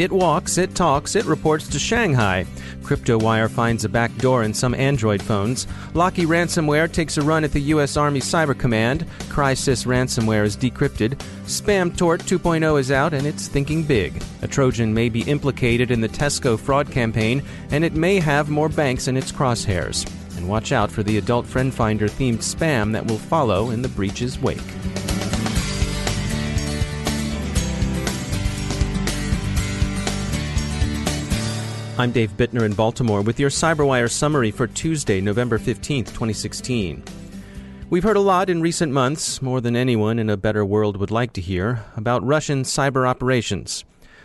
It walks, it talks, it reports to Shanghai. Kryptowire finds a back door in some Android phones. Locky ransomware takes a run at the U.S. Army Cyber Command. Crysis ransomware is decrypted. SpamTorte 2.0 is out and it's thinking big. A Trojan may be implicated in the Tesco fraud campaign, and it may have more banks in its crosshairs. And watch out for the Adult Friend Finder themed spam that will follow in the breach's wake. I'm Dave Bittner in Baltimore with your CyberWire summary for Tuesday, November 15th, 2016. We've heard a lot in recent months, more than anyone in a better world would like to hear, about Russian cyber operations.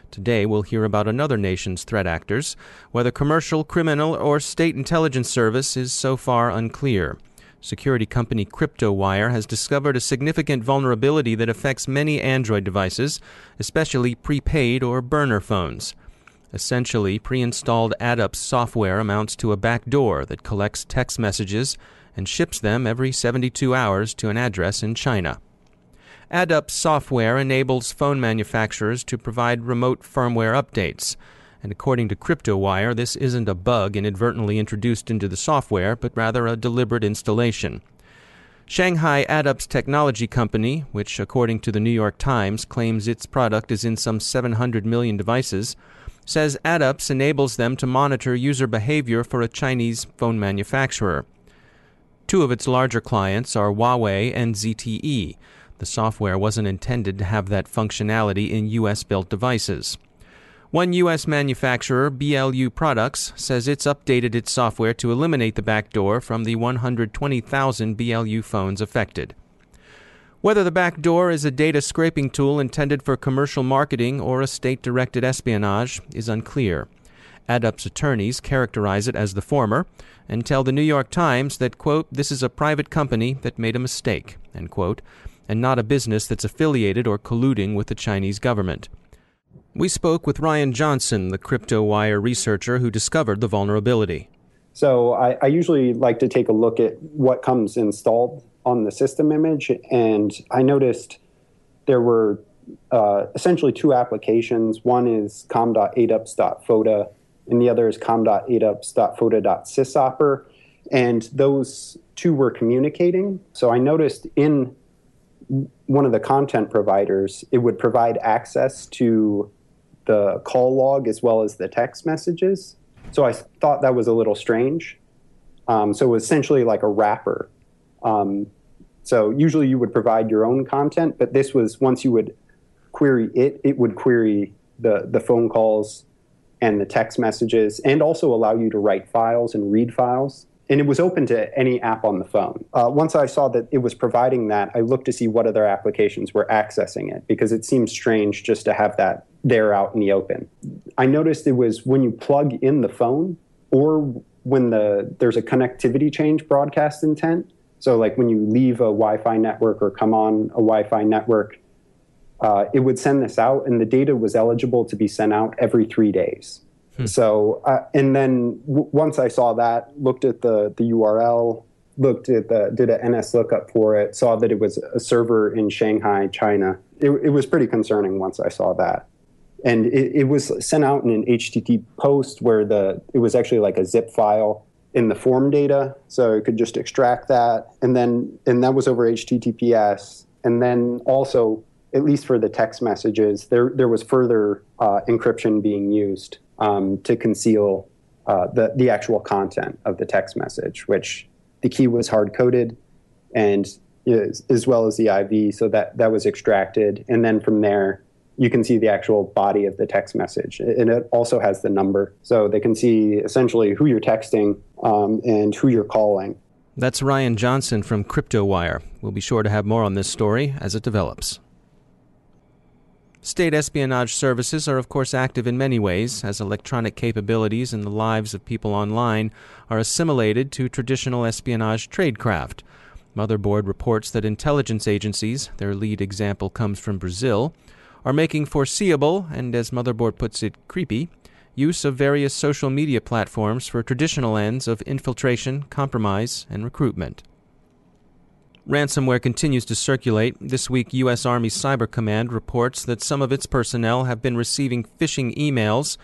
Today we'll hear about another nation's threat actors. Whether commercial, criminal, or state intelligence service is so far unclear. Security company Kryptowire has discovered a significant vulnerability that affects many Android devices, especially prepaid or burner phones. Essentially, pre installed Adups software amounts to a backdoor that collects text messages and ships them every 72 hours to an address in China. Adups software enables phone manufacturers to provide remote firmware updates. And according to Kryptowire, this isn't a bug inadvertently introduced into the software, but rather a deliberate installation. Shanghai Adups Technology Company, which according to the New York Times claims its product is in some 700 million devices, says Adups enables them to monitor user behavior for a Chinese phone manufacturer. Two of its larger clients are Huawei and ZTE. The software wasn't intended to have that functionality in US built devices. One U.S. manufacturer, BLU Products, says it's updated its software to eliminate the backdoor from the 120,000 BLU phones affected. Whether the back door is a data scraping tool intended for commercial marketing or a state directed espionage is unclear. Adups attorneys characterize it as the former and tell the New York Times that, quote, this is a private company that made a mistake, end quote, and not a business that's affiliated or colluding with the Chinese government. We spoke with Ryan Johnson, the Kryptowire researcher who discovered the vulnerability. So I, I usually like to take a look at what comes installed on the system image, and I noticed there were uh, essentially two applications. One is com.adups.fota, and the other is com.adups.fota.sysoper. And those two were communicating. So I noticed in one of the content providers, it would provide access to the call log as well as the text messages. So I thought that was a little strange. Um, so it was essentially like a wrapper. Um, so usually you would provide your own content, but this was once you would query it, it would query the, the phone calls and the text messages and also allow you to write files and read files. And it was open to any app on the phone. Uh, once I saw that it was providing that, I looked to see what other applications were accessing it because it seems strange just to have that there out in the open. I noticed it was when you plug in the phone or when the there's a connectivity change broadcast intent, so, like when you leave a Wi Fi network or come on a Wi Fi network, uh, it would send this out, and the data was eligible to be sent out every three days. Hmm. So, uh, and then w- once I saw that, looked at the, the URL, looked at the did a NS lookup for it, saw that it was a server in Shanghai, China. It, it was pretty concerning once I saw that, and it, it was sent out in an HTTP post where the it was actually like a zip file in the form data, so it could just extract that, and then and that was over HTTPS, and then also at least for the text messages, there there was further uh, encryption being used um, to conceal uh, the the actual content of the text message, which the key was hard coded, and as well as the IV, so that that was extracted, and then from there you can see the actual body of the text message, and it also has the number, so they can see essentially who you're texting um, and who you're calling. That's Ryan Johnson from Kryptowire. We'll be sure to have more on this story as it develops. State espionage services are, of course, active in many ways, as electronic capabilities in the lives of people online are assimilated to traditional espionage tradecraft. Motherboard reports that intelligence agencies, their lead example comes from Brazil, are making foreseeable, and as Motherboard puts it, creepy, use of various social media platforms for traditional ends of infiltration, compromise, and recruitment. Ransomware continues to circulate. This week, U.S. Army Cyber Command reports that some of its personnel have been receiving phishing emails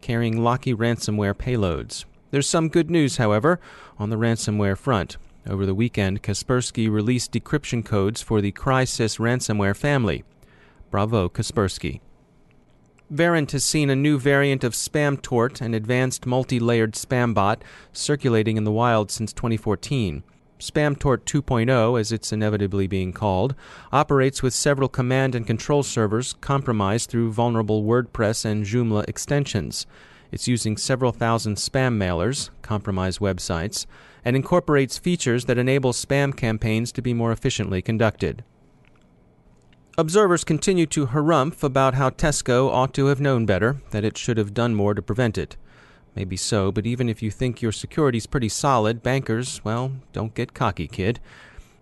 carrying Locky ransomware payloads. There's some good news, however, on the ransomware front. Over the weekend, Kaspersky released decryption codes for the Crysis ransomware family. Bravo, Kaspersky. Verint has seen a new variant of SpamTorte, an advanced multi layered spam bot, circulating in the wild since 2014. SpamTorte 2.0, as it's inevitably being called, operates with several command and control servers compromised through vulnerable WordPress and Joomla extensions. It's using several thousand spam mailers, compromised websites, and incorporates features that enable spam campaigns to be more efficiently conducted. Observers continue to harumph about how Tesco ought to have known better, that it should have done more to prevent it. Maybe so, but even if you think your security's pretty solid, bankers, well, don't get cocky, kid.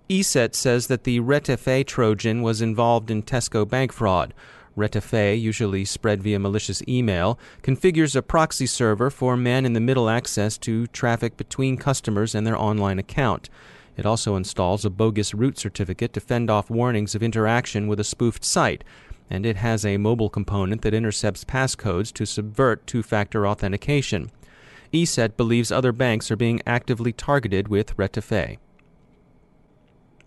ESET says that the Retefe Trojan was involved in Tesco bank fraud. Retefe, usually spread via malicious email, configures a proxy server for man in the middle access to traffic between customers and their online account. It also installs a bogus root certificate to fend off warnings of interaction with a spoofed site, and it has a mobile component that intercepts passcodes to subvert two factor authentication. ESET believes other banks are being actively targeted with Retefe.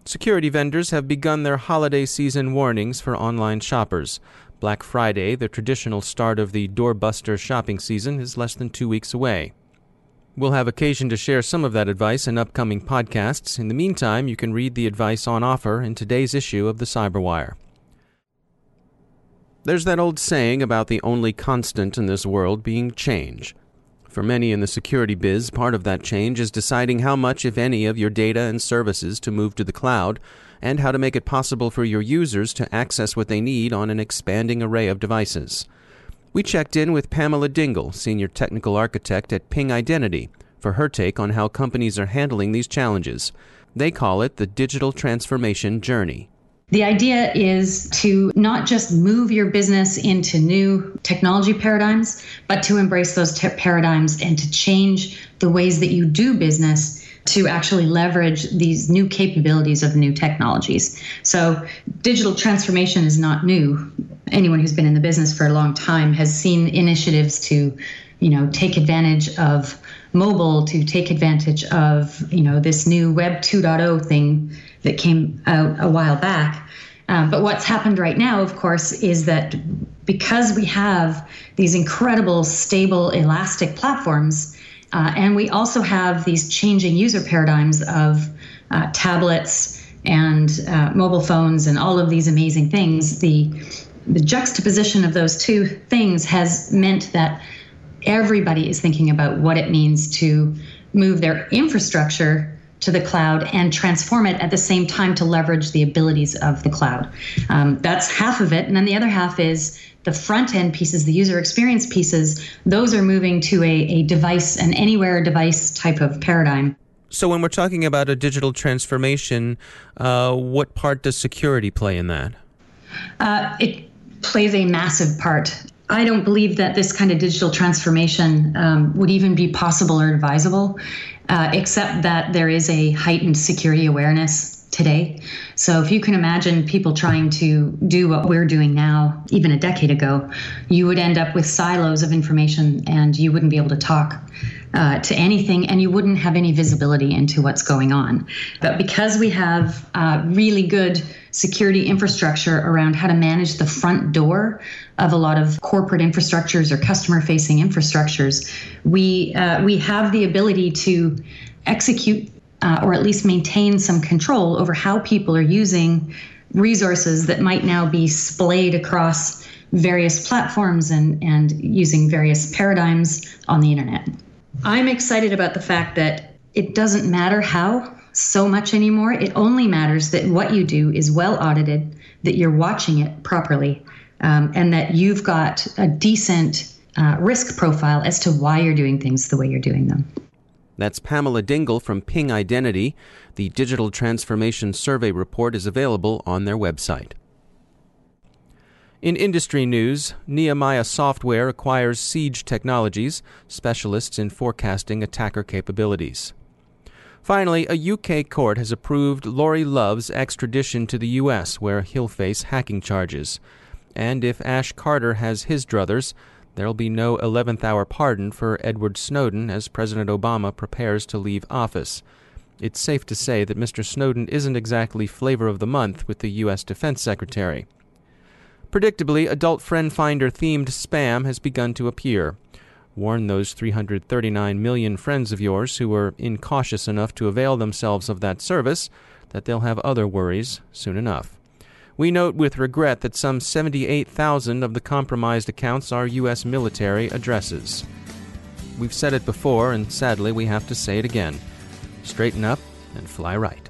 Security vendors have begun their holiday season warnings for online shoppers. Black Friday, the traditional start of the doorbuster shopping season, is less than two weeks away. We'll have occasion to share some of that advice in upcoming podcasts. In the meantime, you can read the advice on offer in today's issue of the Cyberwire. There's that old saying about the only constant in this world being change. For many in the security biz, part of that change is deciding how much, if any, of your data and services to move to the cloud, and how to make it possible for your users to access what they need on an expanding array of devices. We checked in with Pamela Dingle, Senior Technical Architect at Ping Identity, for her take on how companies are handling these challenges. They call it the digital transformation journey. The idea is to not just move your business into new technology paradigms, but to embrace those te- paradigms and to change the ways that you do business to actually leverage these new capabilities of new technologies. So, digital transformation is not new. Anyone who's been in the business for a long time has seen initiatives to, you know, take advantage of mobile, to take advantage of, you know, this new Web 2.0 thing that came out a while back. Um, but what's happened right now, of course, is that because we have these incredible, stable, elastic platforms, uh, and we also have these changing user paradigms of uh, tablets and uh, mobile phones and all of these amazing things, the the juxtaposition of those two things has meant that everybody is thinking about what it means to move their infrastructure to the cloud and transform it at the same time to leverage the abilities of the cloud. Um, that's half of it. And then the other half is the front end pieces, the user experience pieces, those are moving to a, a device, an anywhere device type of paradigm. So, when we're talking about a digital transformation, uh, what part does security play in that? Uh, it plays a massive part. I don't believe that this kind of digital transformation um, would even be possible or advisable uh, except that there is a heightened security awareness today. So if you can imagine people trying to do what we're doing now, even a decade ago, you would end up with silos of information and you wouldn't be able to talk uh, to anything and you wouldn't have any visibility into what's going on. But because we have uh, really good security infrastructure around how to manage the front door of a lot of corporate infrastructures or customer facing infrastructures, we, uh, we have the ability to execute uh, or at least maintain some control over how people are using resources that might now be splayed across various platforms and, and using various paradigms on the internet. I'm excited about the fact that it doesn't matter how so much anymore. It only matters that what you do is well audited, that you're watching it properly, um, and that you've got a decent uh, risk profile as to why you're doing things the way you're doing them. That's Pamela Dingle from Ping Identity. The Digital Transformation Survey report is available on their website. In industry news, Nehemiah Software acquires Siege Technologies, specialists in forecasting attacker capabilities. Finally, a UK court has approved Lauri Love's extradition to the US, where he'll face hacking charges. And if Ash Carter has his druthers, There'll be no 11th hour pardon for Edward Snowden as President Obama prepares to leave office. It's safe to say that Mr. Snowden isn't exactly flavor of the month with the U.S. Defense Secretary. Predictably, adult friend finder themed spam has begun to appear. Warn those 339 million friends of yours who were incautious enough to avail themselves of that service that they'll have other worries soon enough. We note with regret that some 78,000 of the compromised accounts are U.S. military addresses. We've said it before, and sadly we have to say it again. Straighten up and fly right.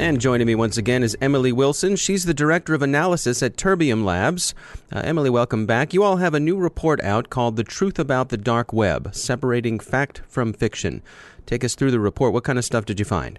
And joining me once again is Emily Wilson. She's the Director of Analysis at Terbium Labs. Uh, Emily, welcome back. You all have a new report out called The Truth About the Dark Web Separating Fact from Fiction. Take us through the report. What kind of stuff did you find?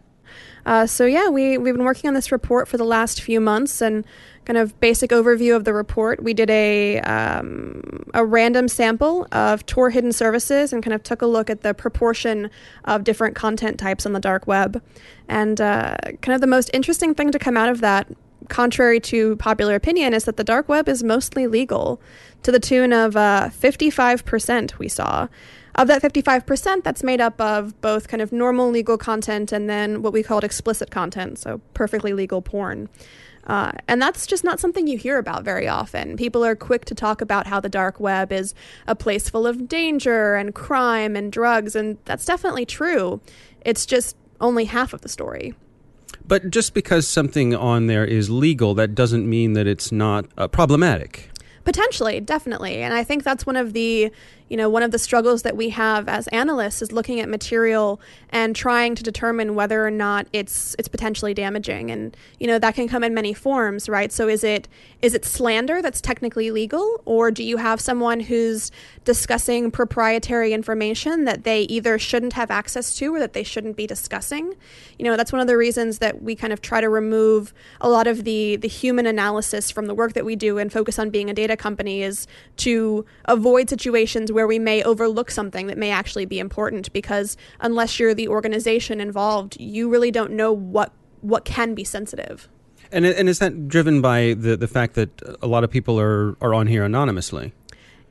Uh, so yeah, we we've been working on this report for the last few months, and kind of basic overview of the report. We did a um, a random sample of Tor hidden services and kind of took a look at the proportion of different content types on the dark web, and uh, kind of the most interesting thing to come out of that. Contrary to popular opinion, is that the dark web is mostly legal, to the tune of uh, 55%. We saw, of that 55%, that's made up of both kind of normal legal content and then what we called explicit content, so perfectly legal porn. Uh, and that's just not something you hear about very often. People are quick to talk about how the dark web is a place full of danger and crime and drugs, and that's definitely true. It's just only half of the story. But just because something on there is legal, that doesn't mean that it's not uh, problematic. Potentially, definitely. And I think that's one of the you know, one of the struggles that we have as analysts is looking at material and trying to determine whether or not it's it's potentially damaging. And you know, that can come in many forms, right? So is it is it slander that's technically legal, or do you have someone who's discussing proprietary information that they either shouldn't have access to or that they shouldn't be discussing? You know, that's one of the reasons that we kind of try to remove a lot of the the human analysis from the work that we do and focus on being a data company is to avoid situations where where we may overlook something that may actually be important because unless you're the organization involved, you really don't know what what can be sensitive. And and is that driven by the the fact that a lot of people are are on here anonymously?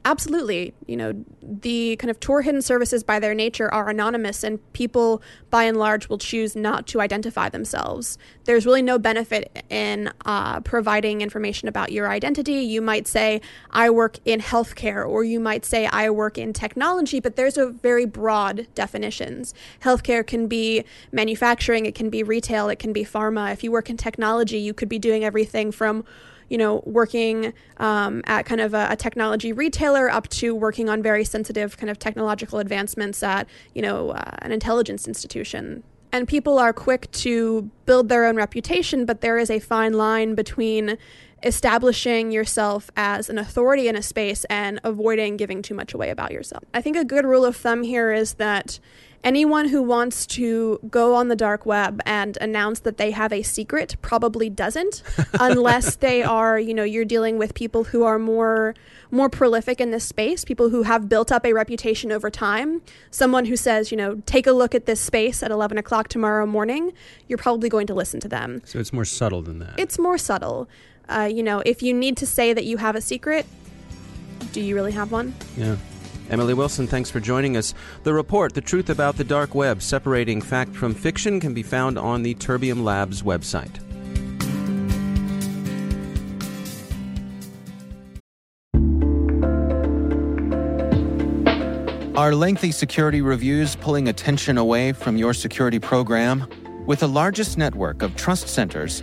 Absolutely. You know, the kind of Tor hidden services by their nature are anonymous, and people by and large will choose not to identify themselves. There's really no benefit in uh, providing information about your identity. You might say, I work in healthcare, or you might say, I work in technology, but there's a very broad definitions. Healthcare can be manufacturing, it can be retail, it can be pharma. If you work in technology, you could be doing everything from you know, working um, at kind of a, a, technology retailer up to working on very sensitive kind of technological advancements at, you know, uh, an intelligence institution. And people are quick to build their own reputation, but there is a fine line between establishing yourself as an authority in a space and avoiding giving too much away about yourself. I think a good rule of thumb here is that anyone who wants to go on the dark web and announce that they have a secret probably doesn't unless they are you know you're dealing with people who are more more prolific in this space people who have built up a reputation over time. Someone who says you know take a look at this space at 11 o'clock tomorrow morning you're probably going to listen to them. So it's more subtle than that. It's more subtle. Uh, you know if you need to say that you have a secret do you really have one? Yeah Emily Wilson, thanks for joining us. The report, The Truth About the Dark Web, Separating Fact from Fiction, can be found on the Terbium Labs website. Are lengthy security reviews pulling attention away from your security program? With the largest network of trust centers,